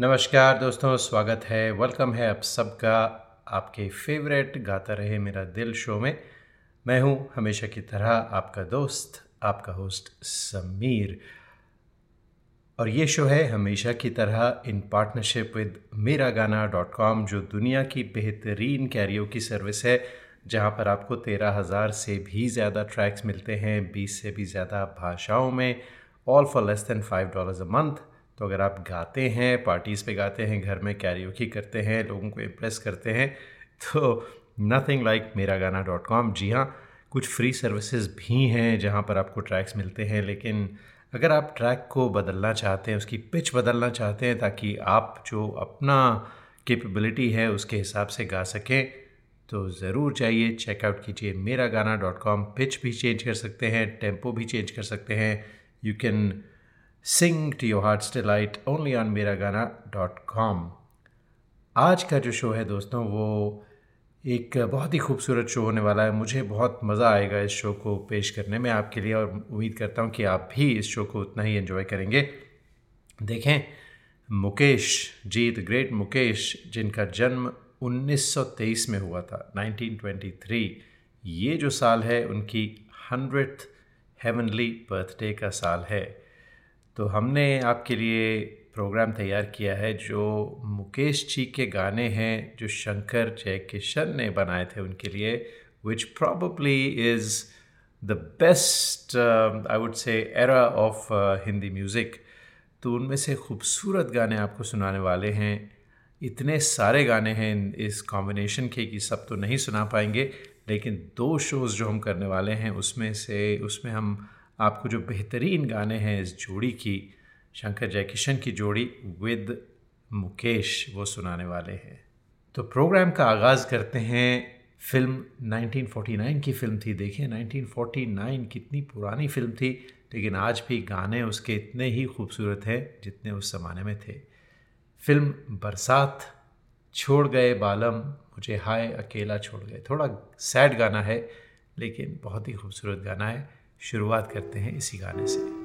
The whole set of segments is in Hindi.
नमस्कार दोस्तों, स्वागत है वेलकम है आप सबका आपके फेवरेट गाता रहे मेरा दिल शो में। मैं हूँ हमेशा की तरह आपका दोस्त, आपका होस्ट समीर। और ये शो है हमेशा की तरह इन पार्टनरशिप विद मेरा गाना डॉट कॉम जो दुनिया की बेहतरीन कैरियो की सर्विस है, जहाँ पर आपको तेरह हज़ार से भी ज़्यादा ट्रैक्स मिलते हैं, बीस से भी ज़्यादा भाषाओं में all for less than five dollars a month तो अगर आप गाते हैं पार्टीज़ पे गाते हैं, घर में कैरियोकी करते हैं, लोगों को इम्प्रेस करते हैं तो नथिंग लाइक मेरा गाना डॉट कॉम जी हाँ कुछ फ्री सर्विसेज़ भी हैं जहाँ पर आपको ट्रैक्स मिलते हैं, लेकिन अगर आप ट्रैक को बदलना चाहते हैं, उसकी पिच बदलना चाहते हैं, ताकि आप जो अपना कैपेबिलिटी है, उसके हिसाब से गा सकें तो ज़रूर जाइए चेकआउट कीजिए Mera Gana dot com pitch भी चेंज कर सकते हैं टेंपो भी चेंज कर सकते हैं। You can sing to your heart's delight only on Mera Gana dot com आज का जो शो है दोस्तों, वो एक बहुत ही खूबसूरत शो होने वाला है। मुझे बहुत मज़ा आएगा इस शो को पेश करने में आपके लिए और उम्मीद करता हूँ कि आप भी इस शो को उतना ही एंजॉय करेंगे। देखें, मुकेश जी द ग्रेट मुकेश, जिनका जन्म 1923 में हुआ था 1923 ये जो साल है, उनकी हंड्रेड हेवनली बर्थडे का साल है। तो हमने आपके लिए प्रोग्राम तैयार किया है जो मुकेश जी के गाने हैं, जो शंकर जयकिशन ने बनाए थे उनके लिए which probably is the best I would say era of Hindi music तो उनमें से खूबसूरत गाने आपको सुनाने वाले हैं। इतने सारे गाने हैं इस कॉम्बिनेशन के कि सब तो नहीं सुना पाएँगे, लेकिन दो शोज़ जो हम करने वाले हैं, उसमें से, उसमें हम आपको जो बेहतरीन गाने हैं इस जोड़ी की, शंकर जयकिशन की जोड़ी विद मुकेश, वो सुनाने वाले हैं। तो प्रोग्राम का आगाज़ करते हैं। फ़िल्म 1949 की फ़िल्म थी, देखिए 1949 कितनी पुरानी फ़िल्म थी, लेकिन आज भी गाने उसके इतने ही खूबसूरत हैं जितने उस ज़माने में थे। फ़िल्म बरसात, छोड़ गए बालम, मुझे हाय, अकेला छोड़ गए। थोड़ा सैड गाना है, लेकिन बहुत ही खूबसूरत गाना है। शुरुआत करते हैं इसी गाने से।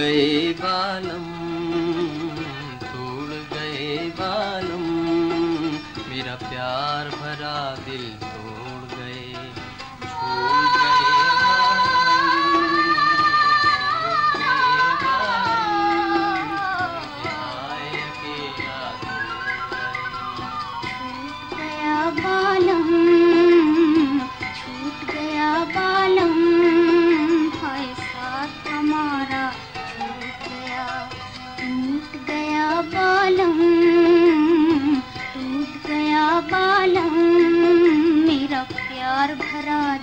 गए बालम भरा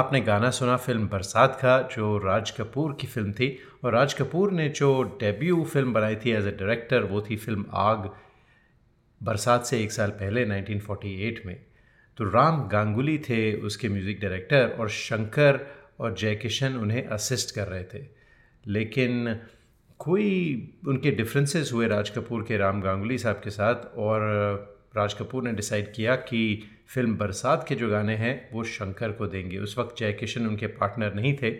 आपने गाना सुना फ़िल्म बरसात का, जो राज कपूर की फ़िल्म थी। और राज कपूर ने जो डेब्यू फ़िल्म बनाई थी एज ए डायरेक्टर वो थी फ़िल्म आग, बरसात से एक साल पहले 1948 में। तो राम गांगुली थे उसके म्यूज़िक डायरेक्टर और शंकर और जयकिशन उन्हें असिस्ट कर रहे थे। लेकिन कोई उनके डिफरेंसेस हुए राज कपूर के, राम गांगुली साहब के साथ? और राज कपूर ने डिसाइड किया कि फ़िल्म बरसात के जो गाने हैं, वो शंकर को देंगे। उस वक्त जय किशन उनके पार्टनर नहीं थे।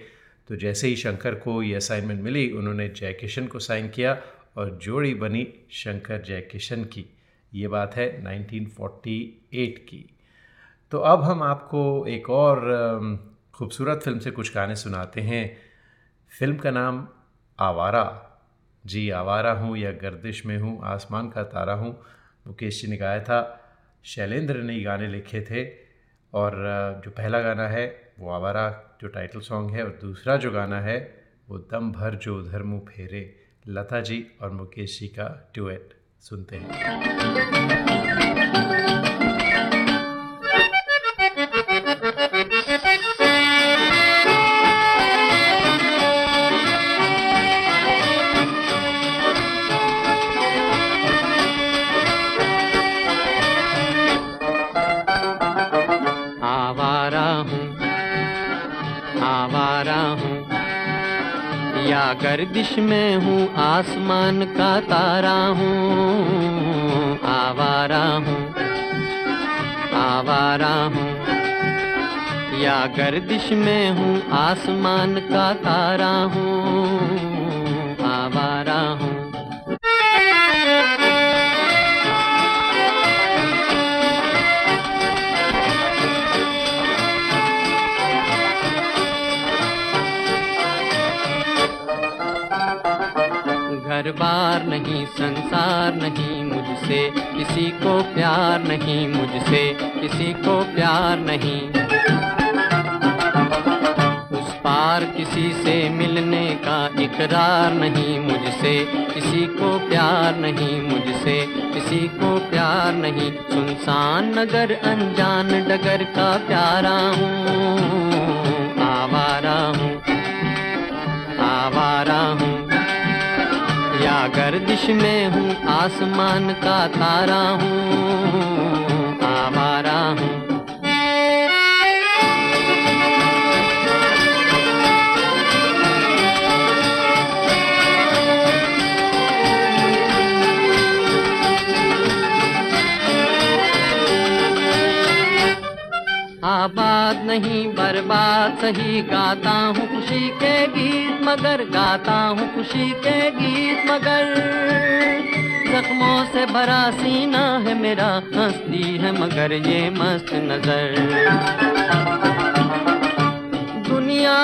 तो जैसे ही शंकर को ये असाइनमेंट मिली, उन्होंने जय किशन को साइन किया और जोड़ी बनी शंकर जय किशन की। ये बात है 1948 की। तो अब हम आपको एक और खूबसूरत फ़िल्म से कुछ गाने सुनाते हैं। फ़िल्म का नाम आवारा। जी, आवारा हूँ या गर्दिश में हूँ, आसमान का तारा हूँ। मुकेश जी ने गाया था, शैलेंद्र ने गाने लिखे थे और जो पहला गाना है, वो आवारा जो टाइटल सॉन्ग है और दूसरा जो गाना है, वो दम भर जो उधर मुँह फेरे, लता जी और मुकेश जी का ट्यूएट सुनते हैं। गर्दिश में हूँ, आसमान का तारा हूँ, आवारा हूँ आवारा हूँ। या गर्दिश में हूँ, आसमान का तारा हूँ। नहीं, संसार नहीं मुझसे, किसी को प्यार नहीं मुझसे, किसी को प्यार नहीं। उस पार किसी से मिलने का इकरार नहीं मुझसे, किसी को प्यार नहीं मुझसे, किसी को प्यार नहीं। सुनसान नगर अनजान डगर का प्यारा हूँ, आवारा हूँ आवारा हूँ गर्दिश में हूँ, आसमान का तारा हूँ, आवारा हूँ। आबाद नहीं, बर्बाद, सही गाता हूँ खुशी के गीत। मगर गाता हूँ खुशी के गीत मगर। जख्मों से भरा सीना है मेरा, हंसती है मगर ये मस्त नज़र। दुनिया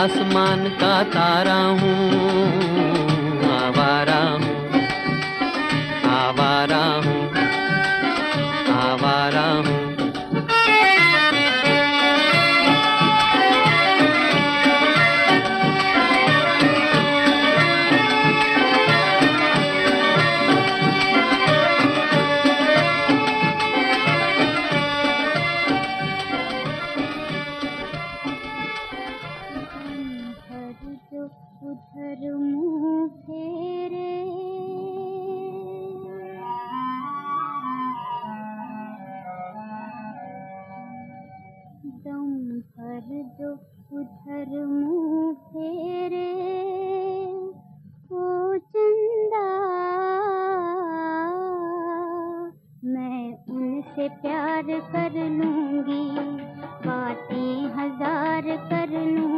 आसमान का तारा हूँ। प्यार कर लूँगी। बातें हज़ार कर लूँगी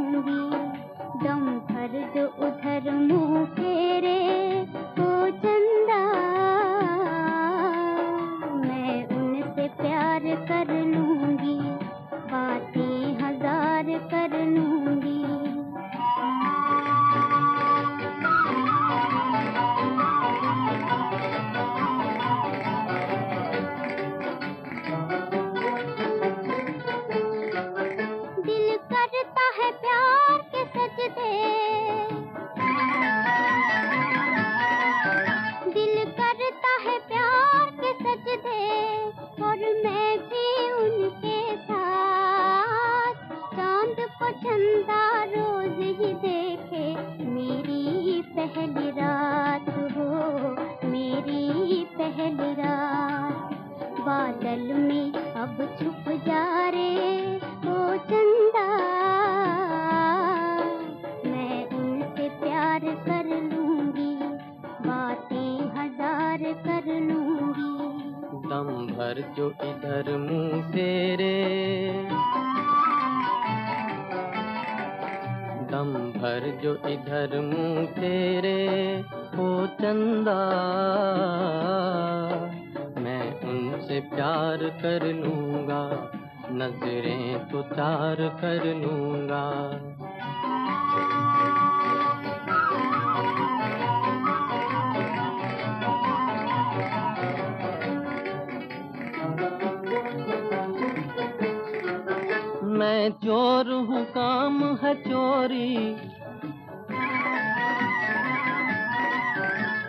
मैं चोर हूँ, काम है चोरी।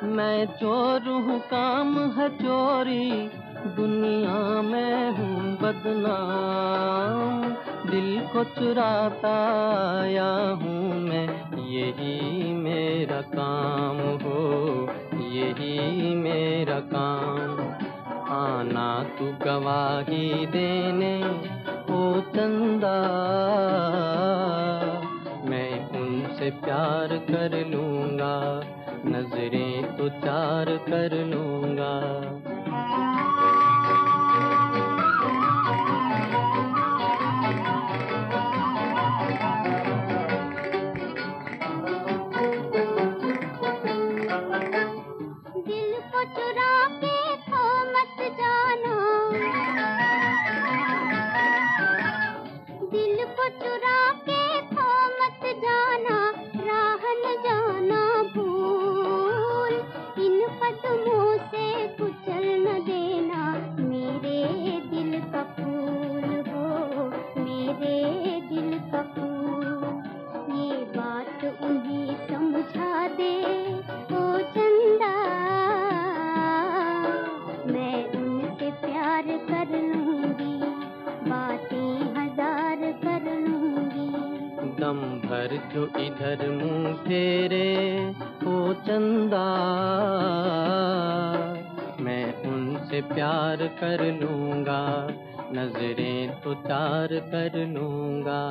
मैं चोर हूँ, काम है चोरी। दुनिया में हूँ बदनाम। दिल को चुराता आया हूँ मैं, यही मेरा काम हो, यही मेरा काम। आना तू गवाही देने ओ चंदा मैं उनसे प्यार कर लूँगा नज़रें तो चार कर लूँगा। हर जो इधर मुँह फेरे वो चंदा, मैं उनसे प्यार कर लूँगा, नज़रें तो तार कर लूँगा।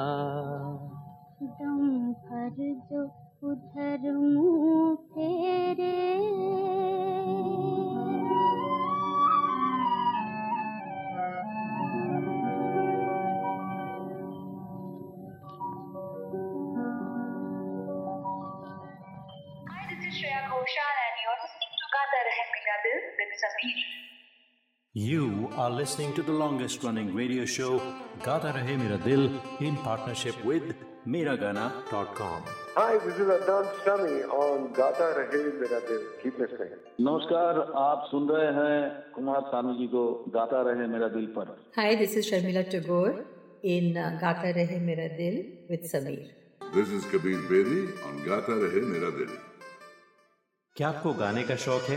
दम पर जो उधर मुँह You are listening to the longest running radio show, Gata Rahe Mera Dil, in partnership with Miragana.com. Hi, this is Adnan Sami on Gata Rahe Mera Dil. Keep listening. Namaskar, aap sun rahe hain Kumar Sanu ji ko गाता Rahe Mera Dil par. Hi, this is Sharmila Tagore in गाता Rahe Mera Dil with Sameer. This is Kabir Bedi on गाता Rahe Mera Dil. क्या आपको गाने का शौक है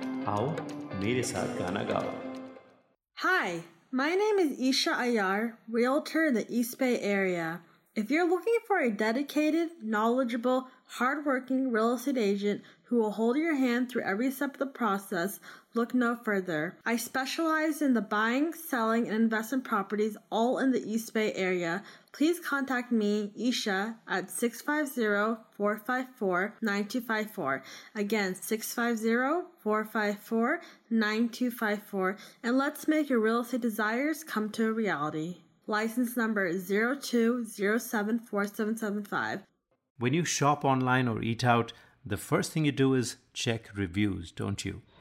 आओ मेरे साथ गाना गाओ Hi, my name is Isha Ayar, realtor in the East Bay area. If you're looking for a dedicated, knowledgeable, hardworking real estate agent who will hold your hand through every step of the process, look no further. I specialize in the buying, selling, and investment properties all in the East Bay area. Please contact me, Isha, at 650-454-9254. Again, 650-454-9254. And let's make your real estate desires come to a reality. License number 02074775. When you shop online or eat out, the first thing you do is check reviews, don't you?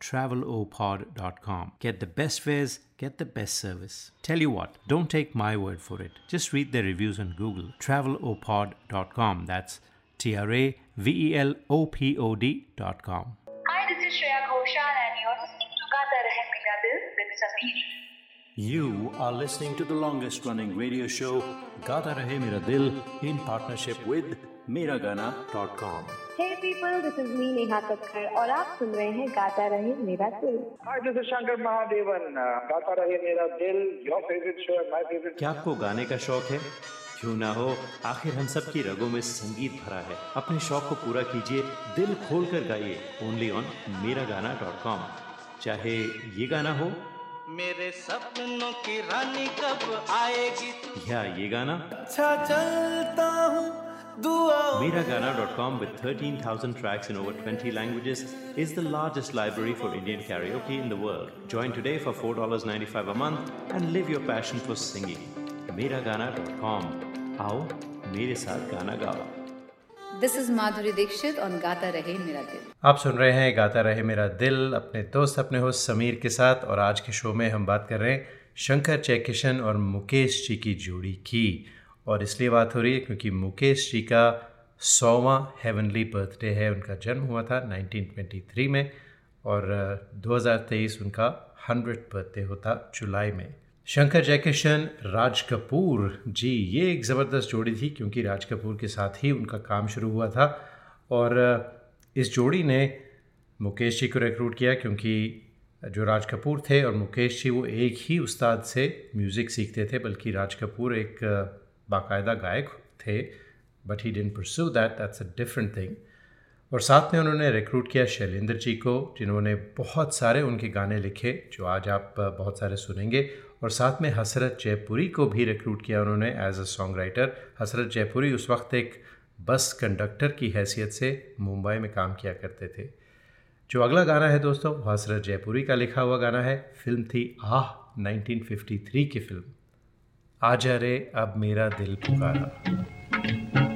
travelopod.com. Get the best fares, get the best service. Tell you what, don't take my word for it. Just read their reviews on Google. Travelopod.com. That's T R A V E L O P O D.com. Hi, this is Shreya Ghoshal and you're listening to Gata Rahe Mera Dil with Sameer. You are listening to the longest running radio show, Gata Rahe Mera Dil, in partnership with Miragana.com. Hey people, this is me Neha Kakkar और आप सुन रहे हैं गाता रहे मेरा दिल। Hi, this is Shankar Mahadevan. Uh, Gata Rahe Mera Dil, your favorite show and my favorite. क्या आपको गाने का शौक है? क्यों ना हो? आखिर हम सब की रगों में संगीत भरा है। अपने शौक को पूरा कीजिए दिल खोल कर गाइए। Only on Mera Gana dot com. चाहे ये गाना हो। मेरे सपनों की रानी कब आएगी? या ये गाना। अच्छा चलता हूँ। Miragana.com with 13,000 tracks in over 20 languages is the largest library for Indian karaoke in the world. Join today for $4.95 a month and live your passion for singing. Miragana.com. आओ मेरे साथ गाना गाओ This is Madhuri Dixit on Gata Rahe Mera Dil. आप सुन रहे हैं गाता रहे मेरा दिल अपने दोस्त अपने होस्ट समीर के साथ और आज के शो में हम बात कर रहे हैं शंकर जयकिशन और मुकेश जी की जोड़ी की और इसलिए बात हो रही है क्योंकि मुकेश जी का सौवा हेवनली बर्थडे है उनका जन्म हुआ था 1923 में और अ, 2023 उनका हंड्रेड बर्थडे होता जुलाई में। शंकर जयकिशन राज कपूर जी ये एक ज़बरदस्त जोड़ी थी क्योंकि राज कपूर के साथ ही उनका काम शुरू हुआ था और इस जोड़ी ने मुकेश जी को रिक्रूट किया क्योंकि जो राज कपूर थे और मुकेश जी वो एक ही उस्ताद से म्यूज़िक सीखते थे बल्कि राज कपूर एक बाकायदा गायक थे। But he didn't pursue that that's a different thing और साथ में उन्होंने रिक्रूट किया शैलेंद्र जी को, जिन्होंने बहुत सारे उनके गाने लिखे, जो आज आप बहुत सारे सुनेंगे। और साथ में हसरत जयपुरी को भी रिक्रूट किया उन्होंने as a song writer Hasrat Jaipuri उस वक्त एक बस कंडक्टर की हैसियत से मुंबई में काम किया करते थे। जो अगला गाना है दोस्तों हसरत जयपुरी का लिखा हुआ गाना है। फ़िल्म थी आह 1953 की फ़िल्म। आजा रे, अब मेरा दिल पुकारा।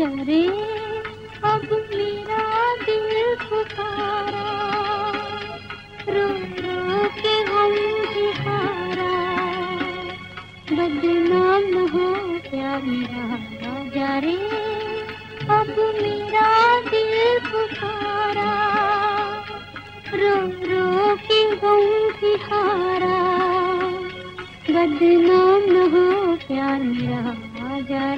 जरे अब मेरा दिल पुकारा। रो रो के हम दिहारा बदनाम हो प्यार मेरा जरे अब मेरा दिल पुकारा। रो रो के हम दिहारा बदनाम हो प्यार मेरा जा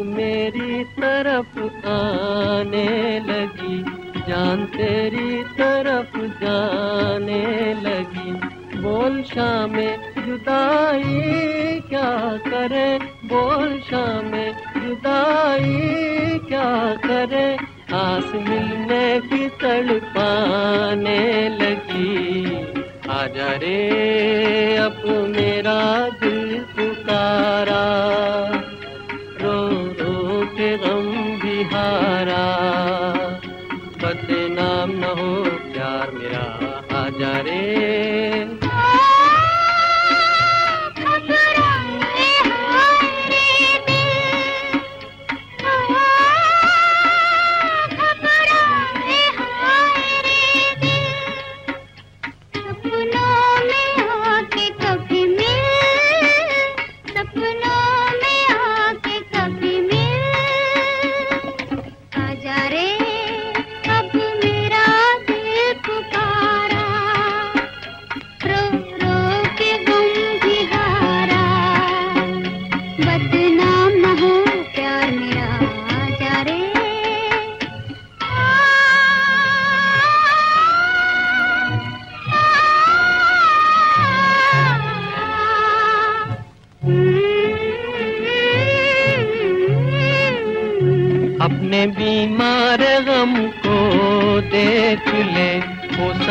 मेरी तरफ़ आने लगी, जान तेरी तरफ़ जाने लगी। बोल शाम, जुदाई क्या करे? बोल शाम, जुदाई क्या करे? आस मिलने की तड़पाने लगी। आजा रे, अब मेरा दिल पुकारा।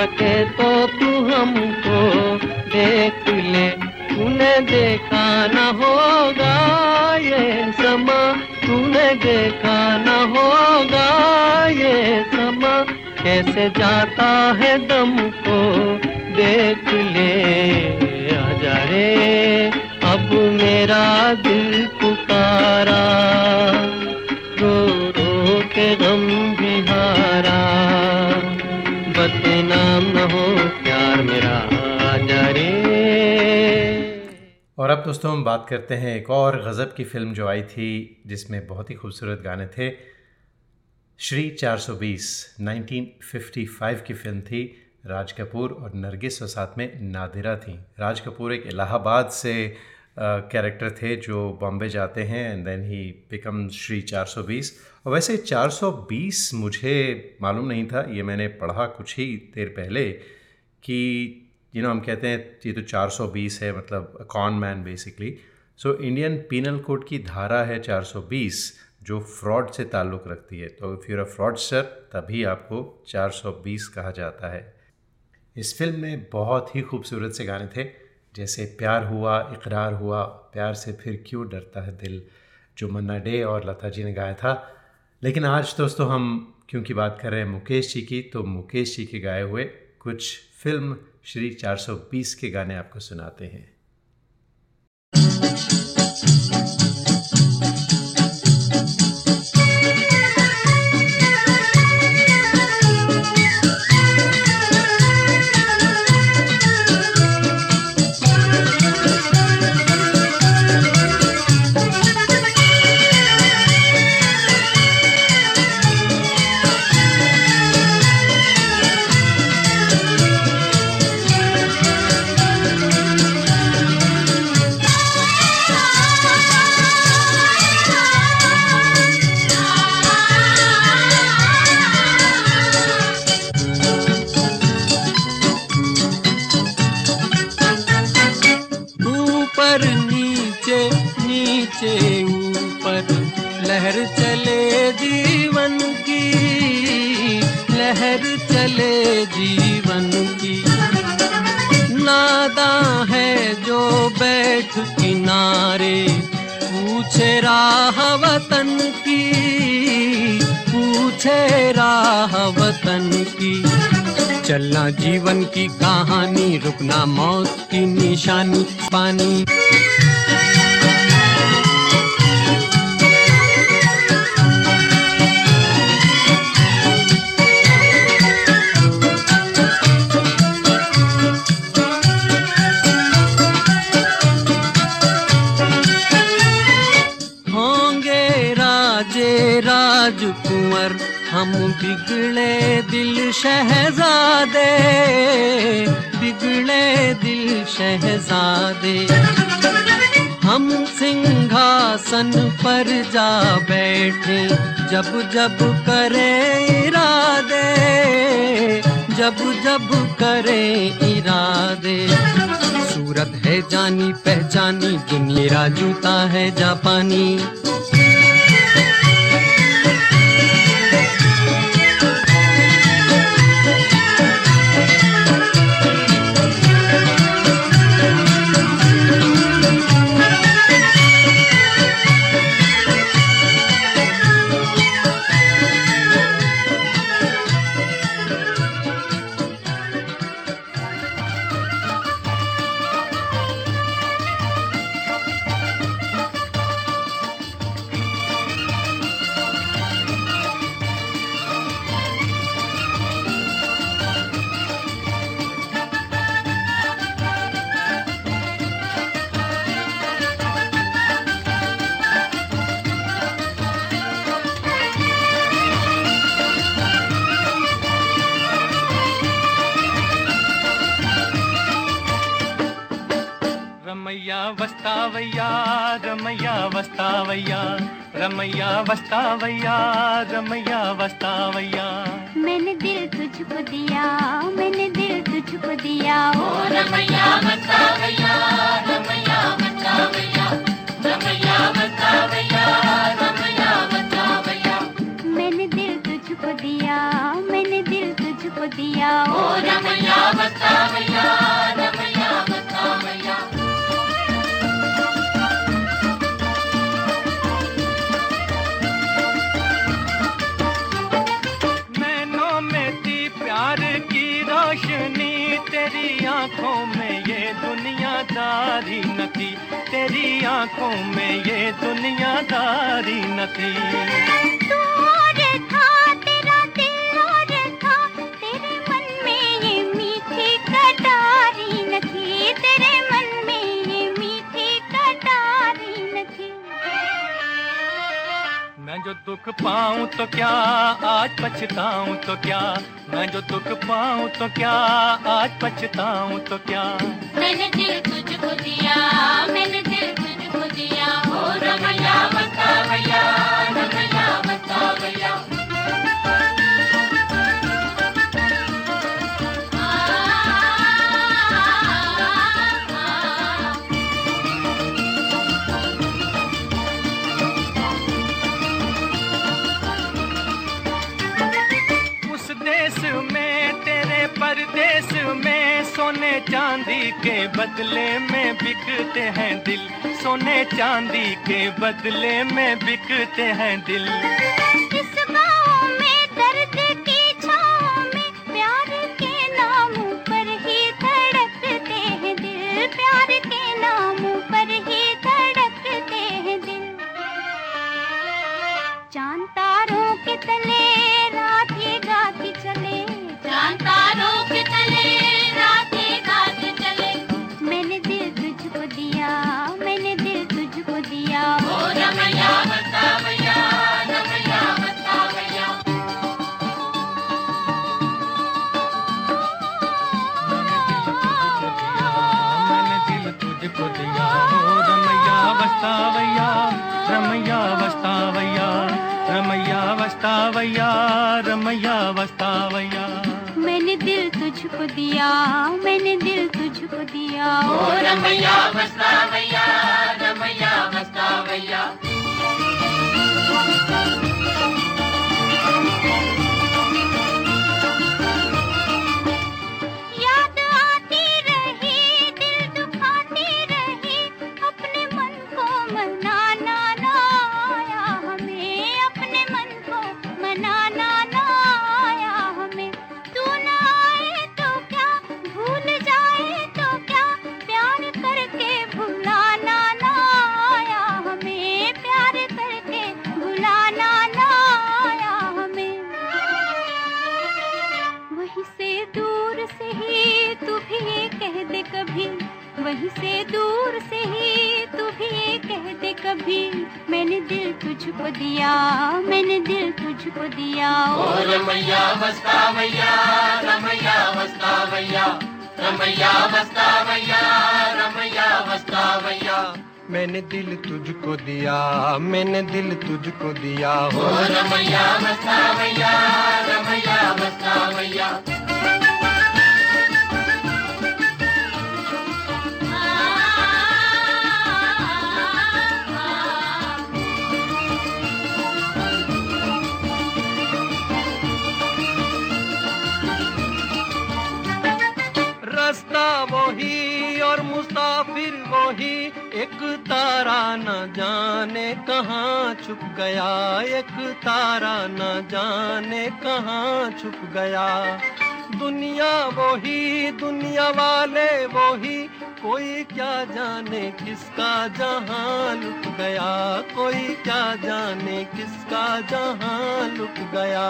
सके तो तू हमको देख ले? तूने देखा न होगा ये समा। तूने देखा न होगा ये समा। कैसे जाता है दम को देख ले? आजा रे, अब मेरा दिल दोस्तों, हम बात करते हैं एक और गज़ब की फ़िल्म जो आई थी, जिसमें बहुत ही खूबसूरत गाने थे। श्री 420 1955 की फ़िल्म थी। राज कपूर और नरगिस और साथ में नादिरा थी। राज कपूर एक इलाहाबाद से कैरेक्टर थे जो बॉम्बे जाते हैं and then he become Shri 420 और वैसे 420 मुझे मालूम नहीं था, ये मैंने पढ़ा कुछ ही देर पहले कि यू नो हम कहते हैं, ये तो 420 है मतलब con man basically so Indian penal code की धारा है 420 जो फ्रॉड से ताल्लुक़ रखती है। तो if you're a fraud sir तभी आपको 420 कहा जाता है। इस फ़िल्म में बहुत ही खूबसूरत से गाने थे, जैसे प्यार हुआ, इकरार हुआ, प्यार से फिर क्यों डरता है दिल, जो मन्ना डे और लता जी ने गाया था। लेकिन आज दोस्तों हम, क्योंकि बात कर रहे हैं मुकेश जी की तो मुकेश जी के गाए हुए कुछ फ़िल्म श्री 420 के गाने आपको सुनाते हैं। जीवन की कहानी रुकना मौत दिल शहजादे। हम सिंहासन पर जा बैठे, जब जब करे इरादे, जब जब करे इरादे। सूरत है जानी पहचानी, दुनिया जूता है जापानी। रमैया वस्तावैया रमैया वस्तावैया मैंने दिल तुझको दिया मैंने दिल तुझको दिया। ओ रमैया वस्तावैया रमैया वस्तावैया रमैया वस्तावैया रमैया वस्तावैया मैंने दिल तुझको दिया मैंने दिल तुझको दिया। ओ रमैया वस्तावैया आँखों में ये दुनियादारी न थी तू और था तेरा दिल और था तेरे मन में ये मीठी कटारी न थी तेरे मन में ये मीठी कटारी न थी मैं जो दुख पाऊँ तो क्या आज पछताऊं तो क्या? मैं जो दुख पाऊँ तो क्या आज पछताऊं तो क्या? मैंने दिल तुझको दिया मैंने दिल रमैया वस्तावैया रमैया वस्तावैया चांदी के बदले में बिकते हैं दिल। सोने चांदी के बदले में बिकते हैं दिल। रमैया वस्तावैया मैंने दिल तुझको दिया मैंने दिल तुझको दिया। ओ रमैया वस्तावैया रमैया वस्तावैया तुझको दिया मैंने दिल तुझको दिया। ओ रमैया वस्तावैया रमैया वस्तावैया रमैया वस्तावैया रमैया वस्तावैया मैंने दिल तुझको दिया मैंने दिल तुझको दिया। ओ रमैया वस्तावैया रमैया वस्तावैया रास्ता मुसाफिर वही एक तारा न जाने कहाँ छुप गया। एक तारा न जाने कहाँ छुप गया। दुनिया वही, दुनिया वाले वही, कोई क्या जाने किसका जहाँ लुट गया। कोई क्या जाने किसका जहाँ लुट गया।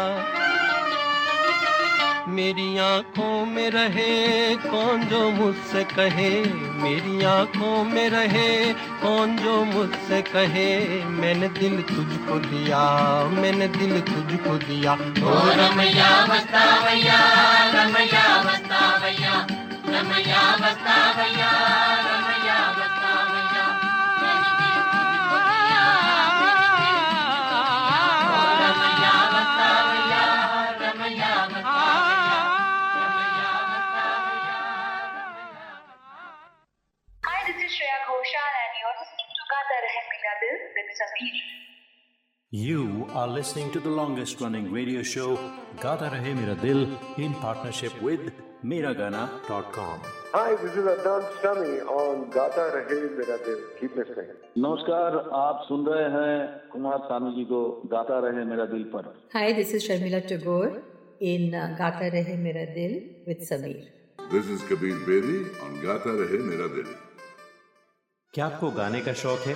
मेरी आँखों में रहे, कौन जो मुझसे कहे? मेरी आँखों में रहे, कौन जो मुझसे कहे? मैंने दिल तुझको दिया, मैंने दिल तुझको दिया। ओ Ramaiah Ramaiah Ramaiah Ramaiah Dil with Sameer. You are listening to the longest running radio show Gata Rahe Mera Dil in partnership with Miragana.com. Hi, this is Adnan Sami on Gata Rahe Mera Dil. Keep listening. नमस्कार आप सुन रहे हैं कुमार सानू जी को गाता रहे मेरा दिल पर Hi, this is Sharmila Tagore in uh, Gata Rahe Mera Dil with Sameer. This is Kabir Bedi on Gata Rahe Mera Dil. क्या आपको गाने का शौक है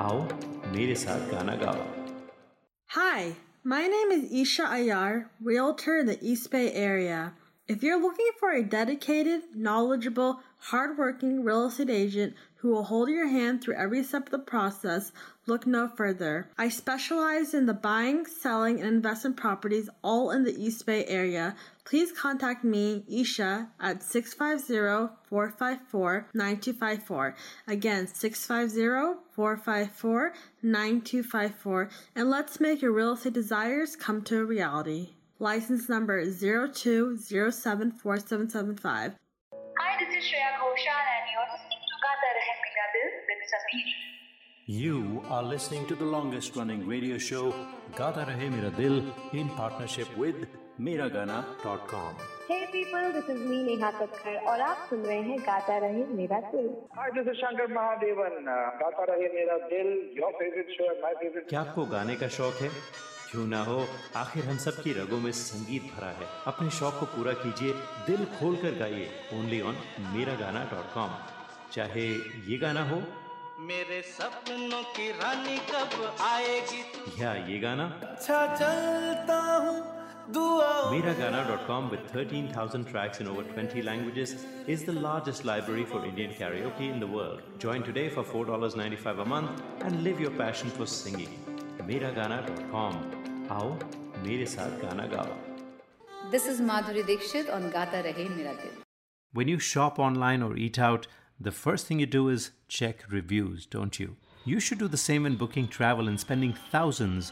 आओ मेरे साथ गाना गाओ Hi, my name is Isha Ayar, realtor in the East Bay area. If you're looking for a dedicated, knowledgeable, hardworking real estate agent who will hold your hand through every step of the process, look no further. I specialize in the buying, selling, and investment properties all in the East Bay area. Please contact me, Isha, at 650-454-9254. Again, 650-454-9254. And let's make your real estate desires come to a reality. License number 02074775. Hi, this is Shreya Ghoshal and you're listening to Gata Rahe Mera Dil with Sameer. You are listening to the longest running radio show Gata Rahe Mera Dil in partnership with Miragana.com. Hey people, this is me Neha Kakkar और आप सुन रहे हैं गाता रहे मेरा दिल। Hi, this is Shankar Mahadevan. Uh, गाता रहे मेरा दिल, your favorite show and my favorite. क्या आपको गाने का शौक है? क्यों ना हो? आखिर हम सब की रगों में संगीत भरा है। अपने शौक को पूरा कीजिए दिल खोल कर गाइए। Only on Mera Gana dot com चाहे ये गाना हो। मेरे सपनों की रानी कब आएगी? या ये गाना? अच्छा चलता हूँ। Miragana.com, with 13,000 tracks in over 20 languages, is the largest library for Indian karaoke in the world. Join today for $4.95 a month and live your passion for singing. Miragana.com. Aao, mere saath gana gao. This is Madhuri Dixit on Gata Rahe Mera Dil. When you shop online or eat out, the first thing you do is check reviews, don't you? You should do the same when booking travel and spending thousands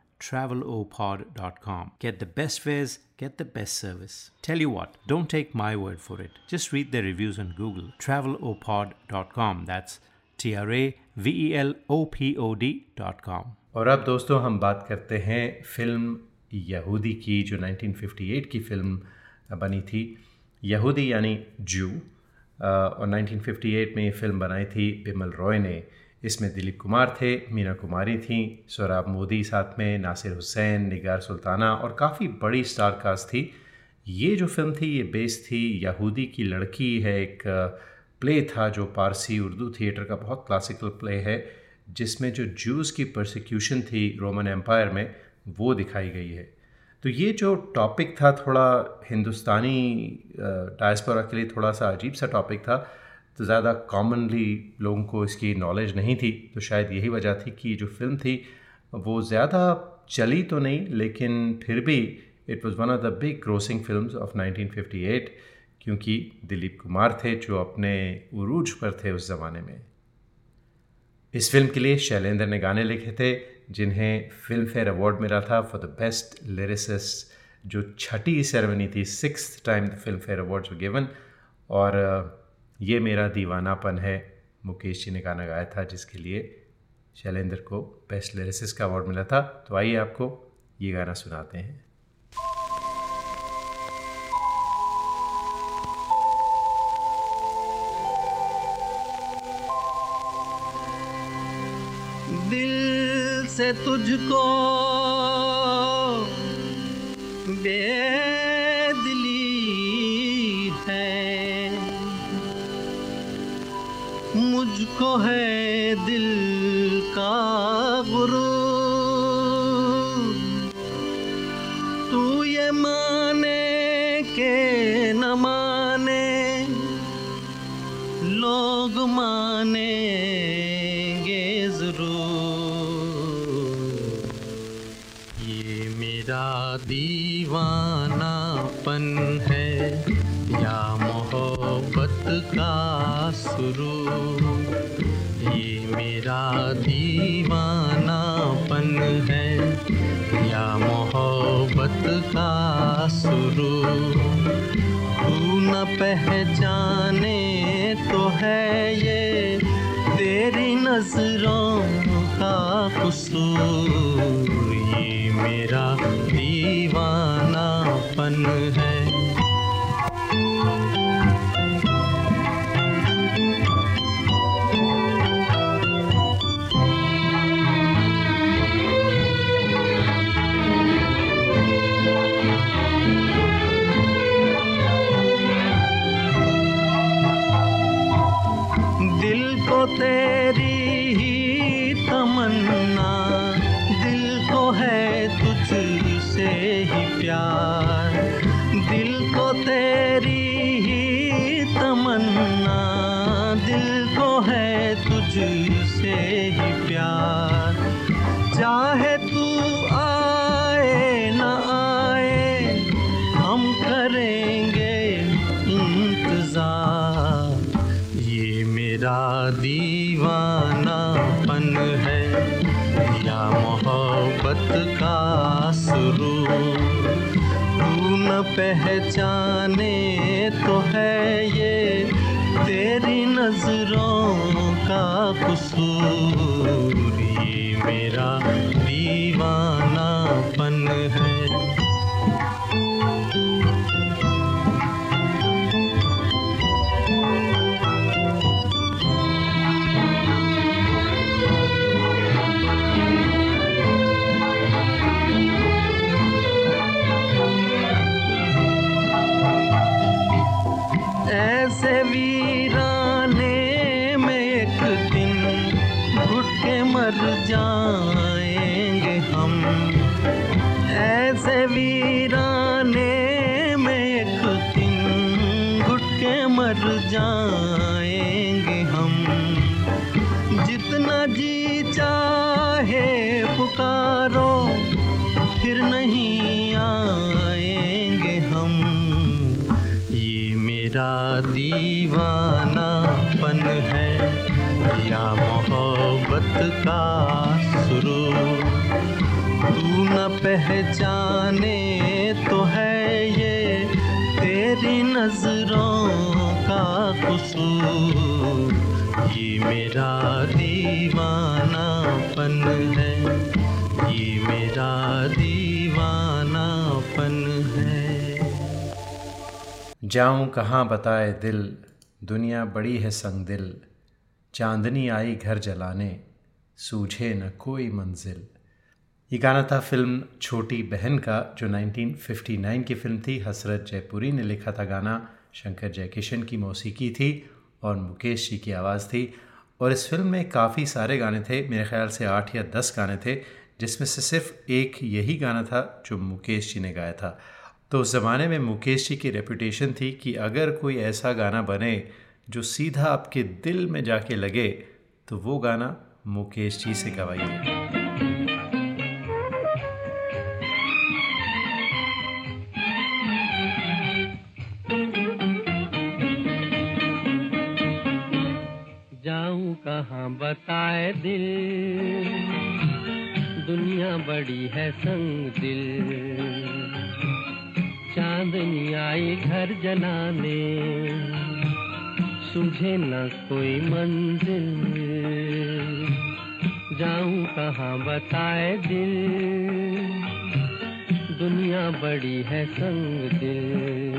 travelopod.com. Get the best fares, get the best service. Tell you what, don't take my word for it. Just read the reviews on Google. travelopod.com. That's T R A V E L O P O D.com. और अब दोस्तों हम बात करते हैं फ़िल्म यहूदी की जो 1958 की फ़िल्म बनी थी यहूदी यानी जू और 1958 में ये फ़िल्म बनाई थी बिमल रॉय ने इसमें दिलीप कुमार थे, मीना कुमारी थी सोराब मोदी साथ में, नासिर हुसैन, निगार सुल्ताना और काफ़ी बड़ी स्टार कास्ट थी। ये जो फ़िल्म थी, ये बेस थी, यहूदी की लड़की है, एक प्ले था जो पारसी उर्दू थिएटर का बहुत क्लासिकल प्ले है, जिसमें जो जूस की प्रोसिक्यूशन थी रोमन एम्पायर में, वो दिखाई गई है। तो ये जो टॉपिक था, थोड़ा हिंदुस्तानी डायस्पोरा के लिए थोड़ा सा अजीब सा टॉपिक था तो ज़्यादा कॉमनली लोगों को इसकी नॉलेज नहीं थी तो शायद यही वजह थी कि जो फ़िल्म थी, वो ज़्यादा चली तो नहीं, लेकिन फिर भी it was one of the big grossing film of 1958 क्योंकि दिलीप कुमार थे जो अपने उरूज पर थे उस ज़माने में। इस फ़िल्म के लिए शैलेंद्र ने गाने लिखे थे, जिन्हें फ़िल्म फेयर अवार्ड मिला था फॉर द बेस्ट लिरिसिस्ट जो छठी सेरेमनी थी six time the Filmfare awards given और ये मेरा दीवानापन है, मुकेश जी ने गाना गाया था जिसके लिए शैलेंद्र को बेस्ट लिरिसिस का अवार्ड मिला था। तो आइए आपको ये गाना सुनाते हैं। दिल से तुझको बेदिली मुझको है दिल शुरू तू न पहचाने तो है ये तेरी नज़रों का कसूर। पहचाने तो है ये तेरी नज़रों का कसूर। ये मेरा दीवानापन है। ये मेरा दीवानापन है। जाऊँ कहाँ बताए दिल, दुनिया बड़ी है संग दिल चांदनी आई घर जलाने, सूझे न कोई मंजिल। ये गाना था फ़िल्म छोटी बहन का, जो 1959 की फ़िल्म थी। हसरत जयपुरी ने लिखा था गाना, शंकर जयकिशन की मौसीकी थी और मुकेश जी की आवाज़ थी। और इस फ़िल्म में काफ़ी सारे गाने थे, मेरे ख्याल से आठ या दस गाने थे, जिसमें से सिर्फ़ एक यही गाना था जो मुकेश जी ने गाया था। तो उस ज़माने में मुकेश जी की रेपुटेशन थी कि अगर कोई ऐसा गाना बने जो सीधा आपके दिल में जाके लगे तो वो गाना मुकेश जी से गवाइए। कहाँ बताए दिल? दुनिया बड़ी है संग दिल। चांदनी आई घर जलाने। सुझे न कोई मंजिल। जाऊँ कहाँ बताए दिल? दुनिया बड़ी है संग दिल।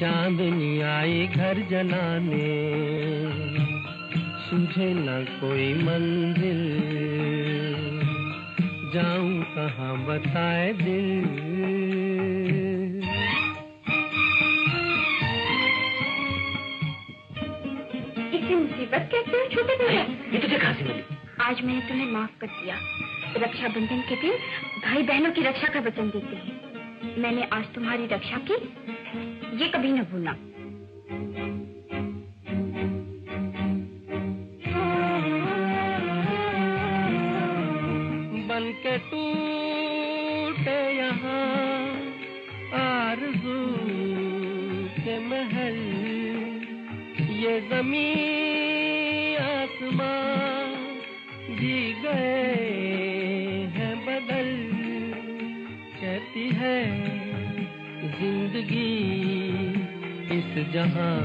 चांदनी आई घर जलाने। सूझे न कोई मंजिल। जाऊँ कहाँ बताए दिल। इसे मुसीबत कहते हो छोटे भैया ये तुझे कहाँ से मिली आज मैंने तुम्हें माफ़ कर दिया। रक्षाबंधन के दिन भाई बहनों की रक्षा का वचन देते हैं। मैंने आज तुम्हारी रक्षा की। ये कभी न भूलना। ज़मीन आसमां जी गए हैं बदल। कहती है, ज़िंदगी इस जहाँ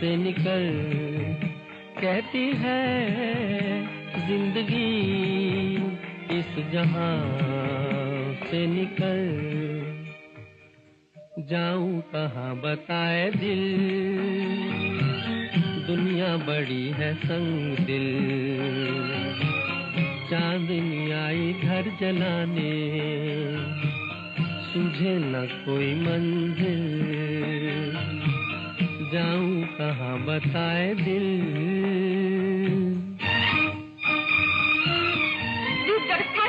से निकल। कहती है, ज़िंदगी इस जहाँ से निकल। जाऊँ कहाँ, बताए दिल। दुनिया बड़ी है संग दिल। चांदनी आई घर जलाने। सूझे न कोई मंजिल। जाऊँ कहाँ बताए दिल।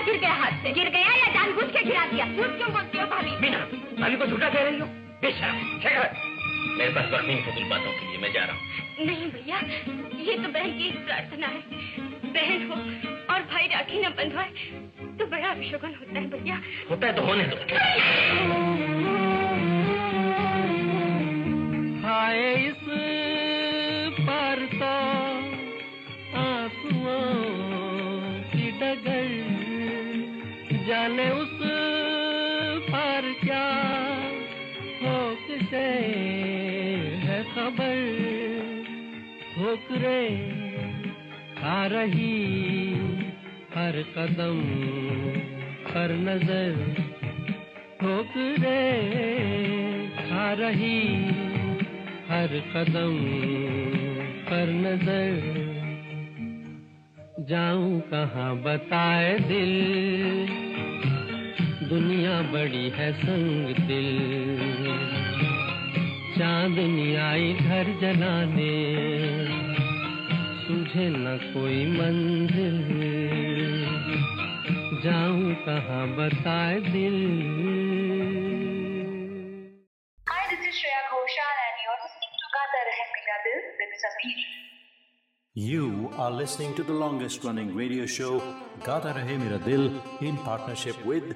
गिर गया हाथ से। गिर गया या जानबूझ के गिरा दिया? झूठ क्यों बोलती हो भाभी? मीना भाभी को झूठा कह रही हो? बेशरम मेरे पास वक्त नहीं फजूल बातों के लिए मैं जा रहा हूँ। नहीं भैया ये तो बहन की प्रार्थना है। बहन हो और भाई राखी न बंधवाए तो बड़ा अभिशोभन होता है भैया। होता है तो होने दो। हाय इस पार तो आंसुओं की डगर जाने उस किसे है खबर। ठोकरे खा रही हर कदम पर नज़र। ठोकरे खा रही हर कदम पर नज़र। जाऊँ कहाँ बताए दिल? दुनिया बड़ी है संग दिल। चांदनी आई घर जलाने सूझे न कोई मंजिल जाऊँ कहाँ बताए दिल Hi, this is Shreya Ghoshal and you're listening to Gata Rahe Mera Dil with Sameer. You are listening to the longest running radio show Gata Rahe Mera Dil in partnership with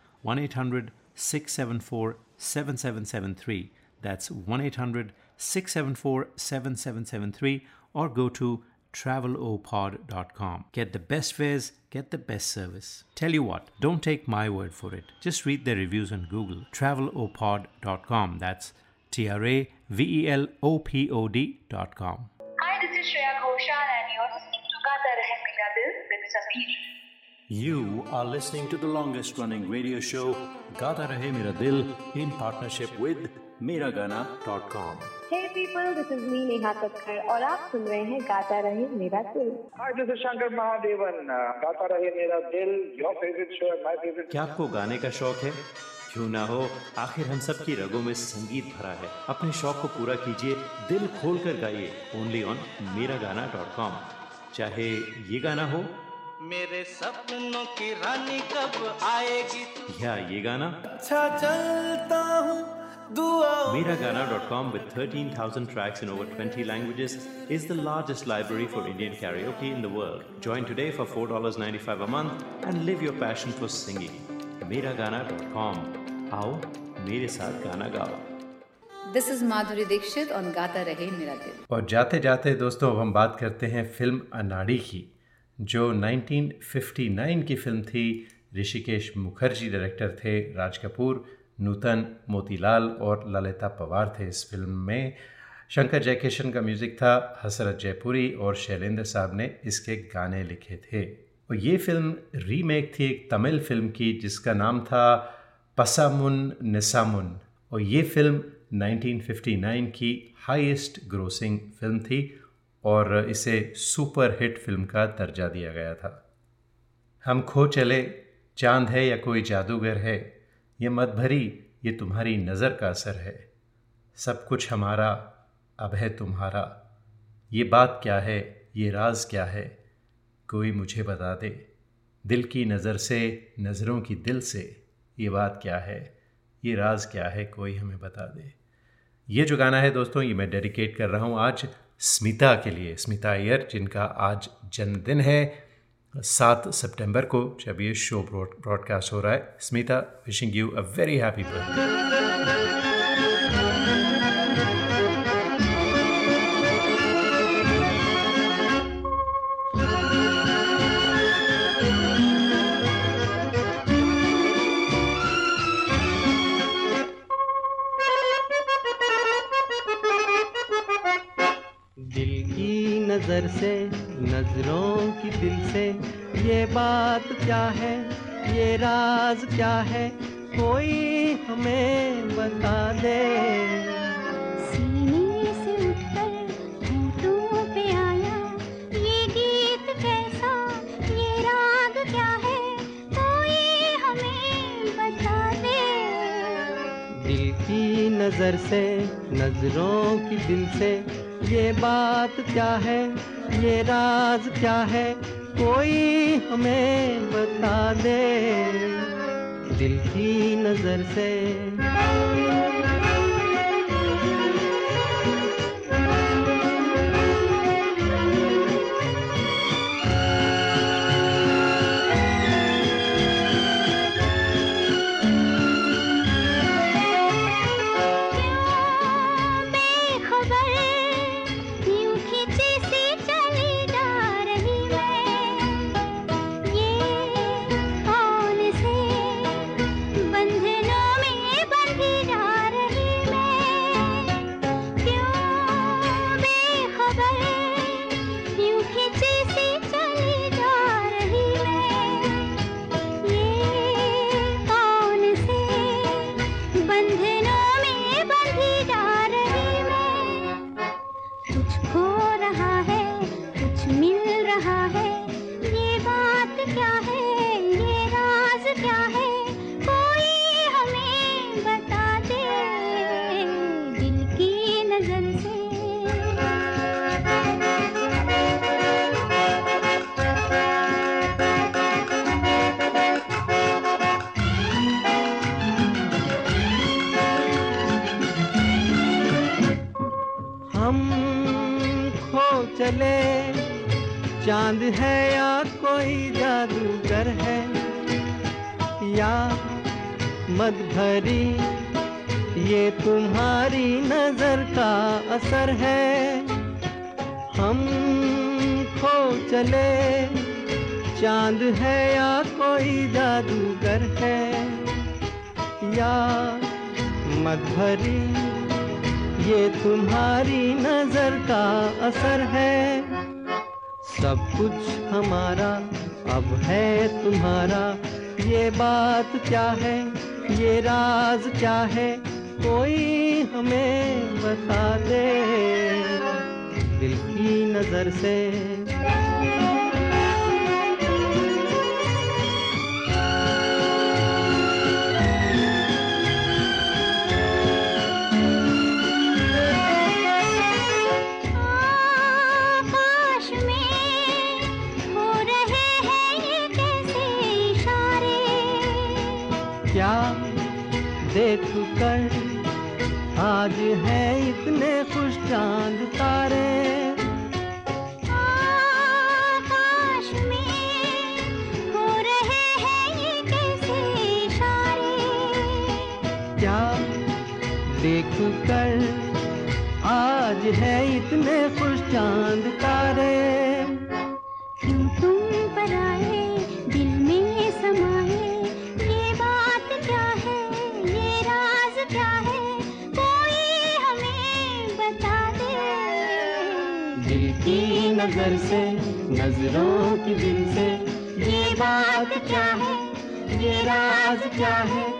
1 800 674 7773. That's 1 800 674 7773 or go to travelopod.com. Get the best fares, get the best service. Tell you what, don't take my word for it. Just read their reviews on Google. Travelopod.com. That's T R A V E L O P O D.com. Hi, this is Shreya You are listening to the longest running radio show, Gata Rahe Mera Dil, in partnership with Miragana.com. Hey people, this is me Neha Kakkar और आप सुन रहे हैं गाता रहे मेरा दिल Hi, this is Shankar Mahadevan. Uh, गाता रहे मेरा दिल, your favorite show my favorite. क्या आपको गाने का शौक है क्यों ना हो आखिर हम सब की रगों में संगीत भरा है अपने शौक को पूरा कीजिए दिल खोल कर गाइए only on Mera Gana dot com चाहे ये गाना हो मेरे सपनों की रानी कब आएगी या ये गाना अच्छा चलता हूँ Miragana.com with 13,000 tracks in over 20 languages is the largest library for Indian karaoke in the world. Join today for $4.95 a month and live your passion for singing. Miragana.com. आओ मेरे साथ गाना गाओ This is Madhuri Dixit on Gata Rahe Mera Dil. और जाते जाते दोस्तों अब हम बात करते हैं फ़िल्म अनाड़ी की जो 1959 की फ़िल्म थी, ऋषिकेश मुखर्जी डायरेक्टर थे राज कपूर, नूतन मोतीलाल और ललिता पवार थे इस फ़िल्म में। शंकर जयकिशन का म्यूज़िक था, हसरत जयपुरी और शैलेंद्र साहब ने इसके गाने लिखे थे। और ये फ़िल्म रीमेक थी एक तमिल फ़िल्म की, जिसका नाम था पसामुन निसामुन। और ये फ़िल्म 1959 की हाईएस्ट ग्रोसिंग फ़िल्म थी। और इसे सुपर हिट फ़िल्म का दर्जा दिया गया था। हम खो चले, चाँद है या कोई जादूगर है, ये मत भरी, ये तुम्हारी नज़र का असर है। सब कुछ हमारा, अब है तुम्हारा। ये बात क्या है, ये राज क्या है, कोई मुझे बता दे। दिल की नज़र से, नज़रों की दिल से, ये बात क्या है, ये राज क्या है, कोई हमें बता दे। ये जो गाना है दोस्तों, ये मैं डेडिकेट कर रहा हूँ आज। स्मिता के लिए। स्मिता अयर जिनका आज जन्मदिन है, सात सितंबर को, जब ये शो ब्रॉडकास्ट हो रहा है। Smita wishing you a very happy birthday से नज़रों की दिल से ये बात क्या है? ये राज क्या है? कोई हमें बता दे। सीने से उठकर होठों पे आया ये गीत कैसा? ये राग क्या है? कोई हमें बता दे। नज़र से नज़रों की दिल से ये बात क्या है? ये राज क्या है? कोई हमें बता दे। दिल की नज़र से। हमें बता दे दिल की नज़र से। चाँद तारे। क्यों तुम पर आए दिल में समाए। ये बात क्या है? ये राज क्या है? कोई हमें बता दे। दिल की नज़र से नज़रों की दिल से। ये बात क्या है? ये राज क्या है?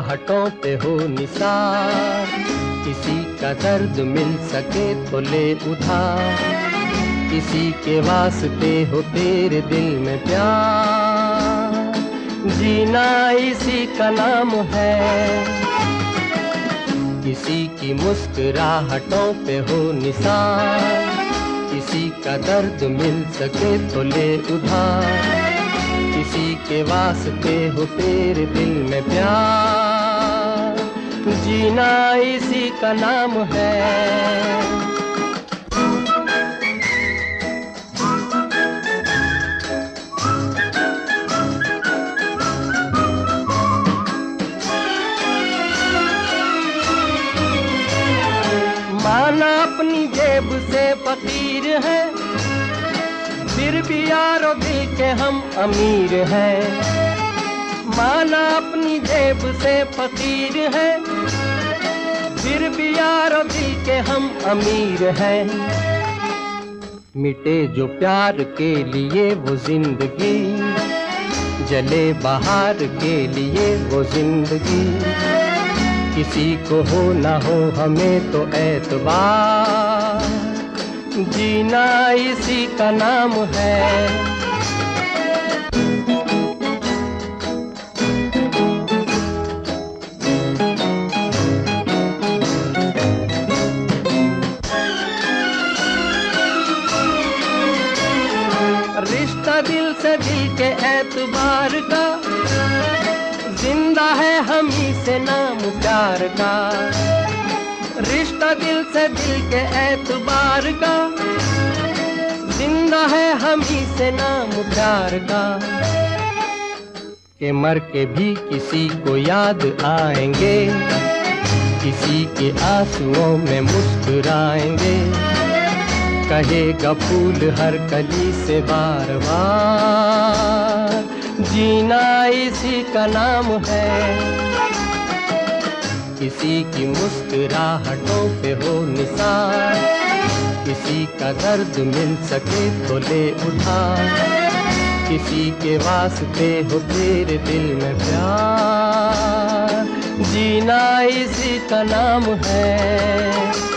मुस्कुराहटों पे हो निसार। किसी का दर्द मिल सके तो ले उधार। किसी के वास्ते हो तेरे दिल में प्यार। जीना इसी का नाम है। किसी की मुस्कुराहटों पे हो निसार। किसी का दर्द मिल सके तो ले उधार। किसी के वास्ते हो तेरे दिल में प्यार। जीना इसी का नाम है। माना अपनी जेब से फकीर है, फिर भी यारो दिल के हम अमीर हैं। माना अपनी जेब से फकीर है फिर भी यारो दिल के हम अमीर हैं। मिटे जो प्यार के लिए वो ज़िंदगी, जले बहार के लिए वो ज़िंदगी। किसी को हो ना हो हमें तो एतबार जीना इसी का नाम है। से नाम प्यार का। रिश्ता दिल से दिल के एतबार का। ज़िंदा है हम ही से नाम प्यार का। के मर के भी किसी को याद आएँगे। किसी के आंसुओं में मुस्कुराएँगे। कहेगा फूल हर कली से बार बार जीना इसी का नाम है। किसी की मुस्कुराहटों पे हो निशान किसी का दर्द मिल सके तो ले उठा किसी के वास्ते हो तेरे दिल में प्यार। जीना इसी का नाम है।